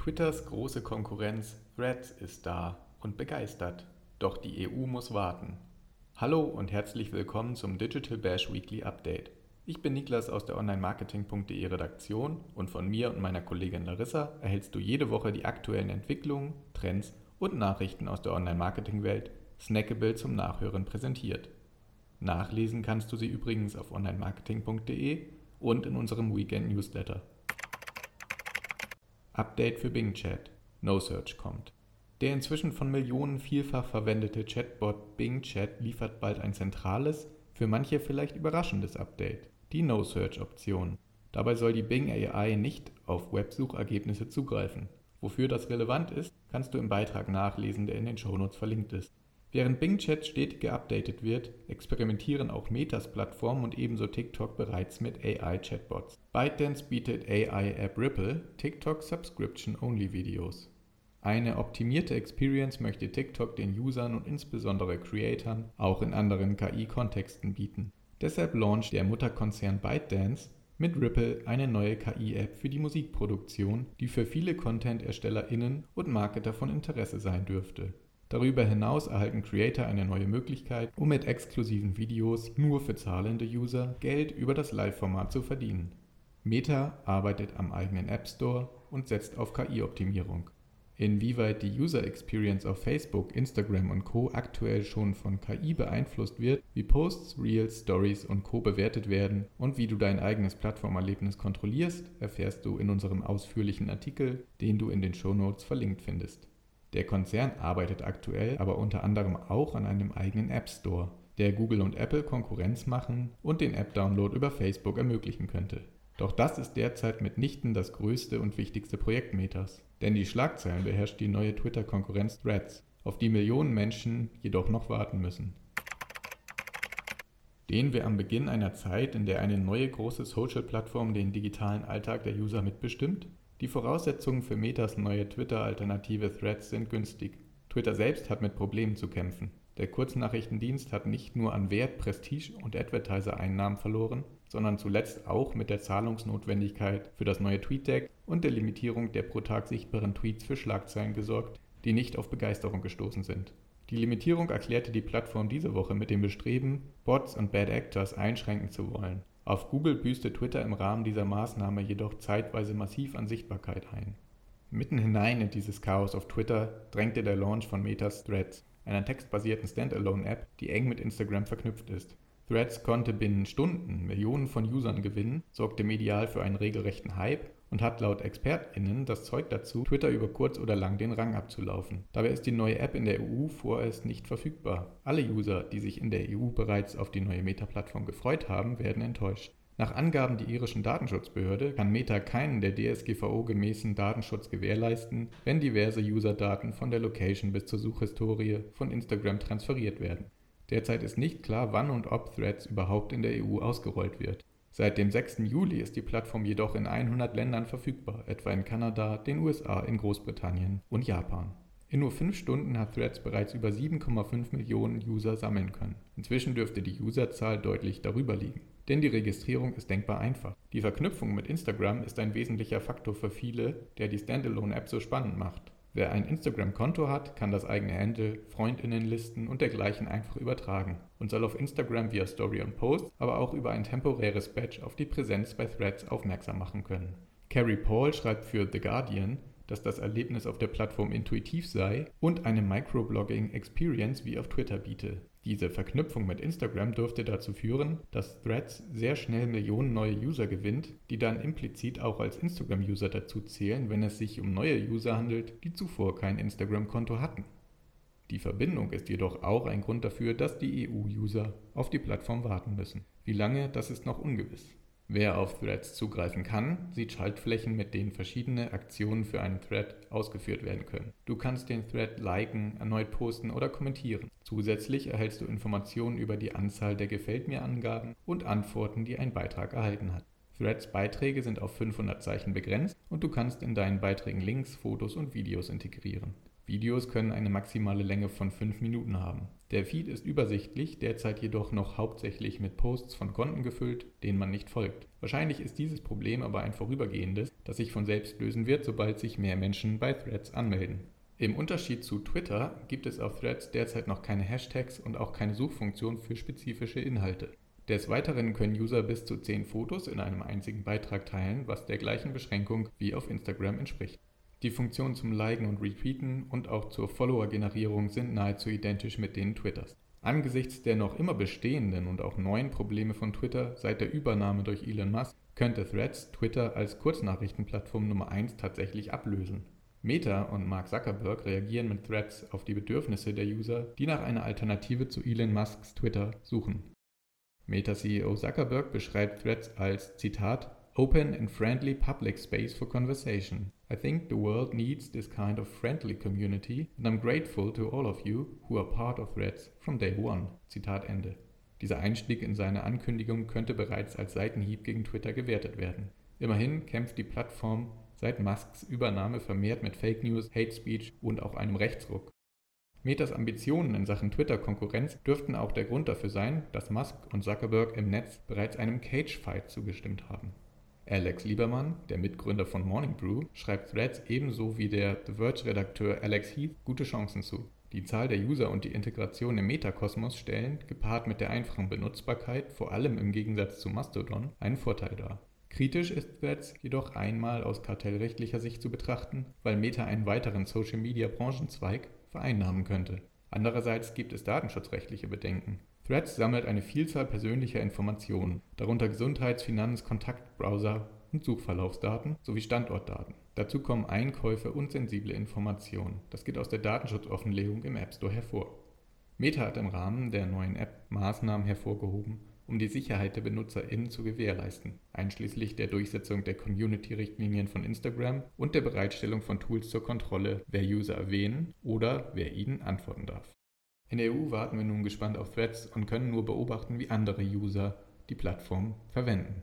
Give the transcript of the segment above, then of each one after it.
Twitters große Konkurrenz Threads ist da und begeistert. Doch die EU muss warten. Hallo und herzlich willkommen zum Digital Bash Weekly Update. Ich bin Niklas aus der Online-Marketing.de Redaktion und von mir und meiner Kollegin Larissa erhältst du jede Woche die aktuellen Entwicklungen, Trends und Nachrichten aus der Online-Marketing-Welt snackable zum Nachhören präsentiert. Nachlesen kannst du sie übrigens auf online-marketing.de und in unserem Weekend Newsletter. Update für Bing Chat. No Search kommt. Der inzwischen von Millionen vielfach verwendete Chatbot Bing Chat liefert bald ein zentrales, für manche vielleicht überraschendes Update, die No Search Option. Dabei soll die Bing AI nicht auf Websuchergebnisse zugreifen. Wofür das relevant ist, kannst du im Beitrag nachlesen, der in den Shownotes verlinkt ist. Während Bing Chat stetig geupdatet wird, experimentieren auch Metas Plattformen und ebenso TikTok bereits mit AI-Chatbots. ByteDance bietet AI-App Ripple TikTok Subscription-Only Videos. Eine optimierte Experience möchte TikTok den Usern und insbesondere Creatoren auch in anderen KI-Kontexten bieten. Deshalb launcht der Mutterkonzern ByteDance mit Ripple eine neue KI-App für die Musikproduktion, die für viele Content-ErstellerInnen und Marketer von Interesse sein dürfte. Darüber hinaus erhalten Creator eine neue Möglichkeit, um mit exklusiven Videos nur für zahlende User Geld über das Live-Format zu verdienen. Meta arbeitet am eigenen App Store und setzt auf KI-Optimierung. Inwieweit die User Experience auf Facebook, Instagram und Co. aktuell schon von KI beeinflusst wird, wie Posts, Reels, Stories und Co. bewertet werden und wie du dein eigenes Plattformerlebnis kontrollierst, erfährst du in unserem ausführlichen Artikel, den du in den Shownotes verlinkt findest. Der Konzern arbeitet aktuell aber unter anderem auch an einem eigenen App Store, der Google und Apple Konkurrenz machen und den App-Download über Facebook ermöglichen könnte. Doch das ist derzeit mitnichten das größte und wichtigste Projekt Metas. Denn die Schlagzeilen beherrscht die neue Twitter-Konkurrenz Threads, auf die Millionen Menschen jedoch noch warten müssen. Stehen wir am Beginn einer Zeit, in der eine neue große Social-Plattform den digitalen Alltag der User mitbestimmt? Die Voraussetzungen für Metas neue Twitter-Alternative Threads sind günstig. Twitter selbst hat mit Problemen zu kämpfen. Der Kurznachrichtendienst hat nicht nur an Wert, Prestige und Advertiser-Einnahmen verloren, sondern zuletzt auch mit der Zahlungsnotwendigkeit für das neue TweetDeck und der Limitierung der pro Tag sichtbaren Tweets für Schlagzeilen gesorgt, die nicht auf Begeisterung gestoßen sind. Die Limitierung erklärte die Plattform diese Woche mit dem Bestreben, Bots und Bad Actors einschränken zu wollen. Auf Google büßte Twitter im Rahmen dieser Maßnahme jedoch zeitweise massiv an Sichtbarkeit ein. Mitten hinein in dieses Chaos auf Twitter drängte der Launch von Metas Threads, einer textbasierten Standalone-App, die eng mit Instagram verknüpft ist. Threads konnte binnen Stunden Millionen von Usern gewinnen, sorgte medial für einen regelrechten Hype und hat laut ExpertInnen das Zeug dazu, Twitter über kurz oder lang den Rang abzulaufen. Dabei ist die neue App in der EU vorerst nicht verfügbar. Alle User, die sich in der EU bereits auf die neue Meta-Plattform gefreut haben, werden enttäuscht. Nach Angaben der irischen Datenschutzbehörde kann Meta keinen der DSGVO gemäßen Datenschutz gewährleisten, wenn diverse Userdaten von der Location bis zur Suchhistorie von Instagram transferiert werden. Derzeit ist nicht klar, wann und ob Threads überhaupt in der EU ausgerollt wird. Seit dem 6. Juli ist die Plattform jedoch in 100 Ländern verfügbar, etwa in Kanada, den USA, in Großbritannien und Japan. In nur 5 Stunden hat Threads bereits über 7,5 Millionen User sammeln können. Inzwischen dürfte die Userzahl deutlich darüber liegen. Denn die Registrierung ist denkbar einfach. Die Verknüpfung mit Instagram ist ein wesentlicher Faktor für viele, der die Standalone-App so spannend macht. Wer ein Instagram-Konto hat, kann das eigene Handle, Freundinnenlisten und dergleichen einfach übertragen und soll auf Instagram via Story und Post, aber auch über ein temporäres Badge auf die Präsenz bei Threads aufmerksam machen können. Carrie Paul schreibt für The Guardian, dass das Erlebnis auf der Plattform intuitiv sei und eine Microblogging-Experience wie auf Twitter biete. Diese Verknüpfung mit Instagram dürfte dazu führen, dass Threads sehr schnell Millionen neue User gewinnt, die dann implizit auch als Instagram-User dazu zählen, wenn es sich um neue User handelt, die zuvor kein Instagram-Konto hatten. Die Verbindung ist jedoch auch ein Grund dafür, dass die EU-User auf die Plattform warten müssen. Wie lange, das ist noch ungewiss. Wer auf Threads zugreifen kann, sieht Schaltflächen, mit denen verschiedene Aktionen für einen Thread ausgeführt werden können. Du kannst den Thread liken, erneut posten oder kommentieren. Zusätzlich erhältst du Informationen über die Anzahl der Gefällt mir Angaben und Antworten, die ein Beitrag erhalten hat. Threads Beiträge sind auf 500 Zeichen begrenzt und du kannst in deinen Beiträgen Links, Fotos und Videos integrieren. Videos können eine maximale Länge von 5 Minuten haben. Der Feed ist übersichtlich, derzeit jedoch noch hauptsächlich mit Posts von Konten gefüllt, denen man nicht folgt. Wahrscheinlich ist dieses Problem aber ein vorübergehendes, das sich von selbst lösen wird, sobald sich mehr Menschen bei Threads anmelden. Im Unterschied zu Twitter gibt es auf Threads derzeit noch keine Hashtags und auch keine Suchfunktion für spezifische Inhalte. Des Weiteren können User bis zu 10 Fotos in einem einzigen Beitrag teilen, was der gleichen Beschränkung wie auf Instagram entspricht. Die Funktionen zum Liken und Retweeten und auch zur Follower-Generierung sind nahezu identisch mit denen Twitters. Angesichts der noch immer bestehenden und auch neuen Probleme von Twitter seit der Übernahme durch Elon Musk könnte Threads Twitter als Kurznachrichtenplattform Nummer 1 tatsächlich ablösen. Meta und Mark Zuckerberg reagieren mit Threads auf die Bedürfnisse der User, die nach einer Alternative zu Elon Musks Twitter suchen. Meta-CEO Zuckerberg beschreibt Threads als Zitat Open and friendly public space for conversation. I think the world needs this kind of friendly community and I'm grateful to all of you who are part of Threads from day one. Zitat Ende. Dieser Einstieg in seine Ankündigung könnte bereits als Seitenhieb gegen Twitter gewertet werden. Immerhin kämpft die Plattform seit Musks Übernahme vermehrt mit Fake News, Hate Speech und auch einem Rechtsruck. Metas Ambitionen in Sachen Twitter-Konkurrenz dürften auch der Grund dafür sein, dass Musk und Zuckerberg im Netz bereits einem Cage-Fight zugestimmt haben. Alex Liebermann, der Mitgründer von Morning Brew, schreibt Threads ebenso wie der The Verge-Redakteur Alex Heath gute Chancen zu. Die Zahl der User und die Integration im Metakosmos stellen, gepaart mit der einfachen Benutzbarkeit, vor allem im Gegensatz zu Mastodon, einen Vorteil dar. Kritisch ist Threads jedoch einmal aus kartellrechtlicher Sicht zu betrachten, weil Meta einen weiteren Social-Media-Branchenzweig vereinnahmen könnte. Andererseits gibt es datenschutzrechtliche Bedenken. Threads sammelt eine Vielzahl persönlicher Informationen, darunter Gesundheits-, Finanz-, Kontaktbrowser und Suchverlaufsdaten sowie Standortdaten. Dazu kommen Einkäufe und sensible Informationen. Das geht aus der Datenschutzoffenlegung im App Store hervor. Meta hat im Rahmen der neuen App Maßnahmen hervorgehoben, um die Sicherheit der BenutzerInnen zu gewährleisten, einschließlich der Durchsetzung der Community-Richtlinien von Instagram und der Bereitstellung von Tools zur Kontrolle, wer User erwähnen oder wer ihnen antworten darf. In der EU warten wir nun gespannt auf Threads und können nur beobachten, wie andere User die Plattform verwenden.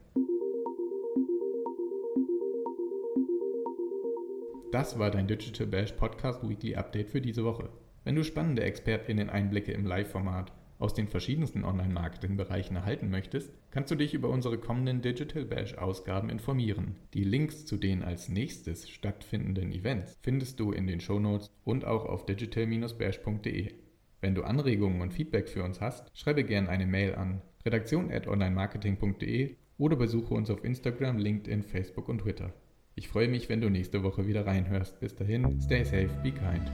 Das war dein Digital Bash Podcast Weekly Update für diese Woche. Wenn du spannende ExpertInnen-Einblicke im Live-Format aus den verschiedensten Online-Marketing-Bereichen erhalten möchtest, kannst du dich über unsere kommenden Digital Bash-Ausgaben informieren. Die Links zu den als nächstes stattfindenden Events findest du in den Shownotes und auch auf digital-bash.de. Wenn du Anregungen und Feedback für uns hast, schreibe gerne eine Mail an redaktion.onlinemarketing.de oder besuche uns auf Instagram, LinkedIn, Facebook und Twitter. Ich freue mich, wenn du nächste Woche wieder reinhörst. Bis dahin, stay safe, be kind.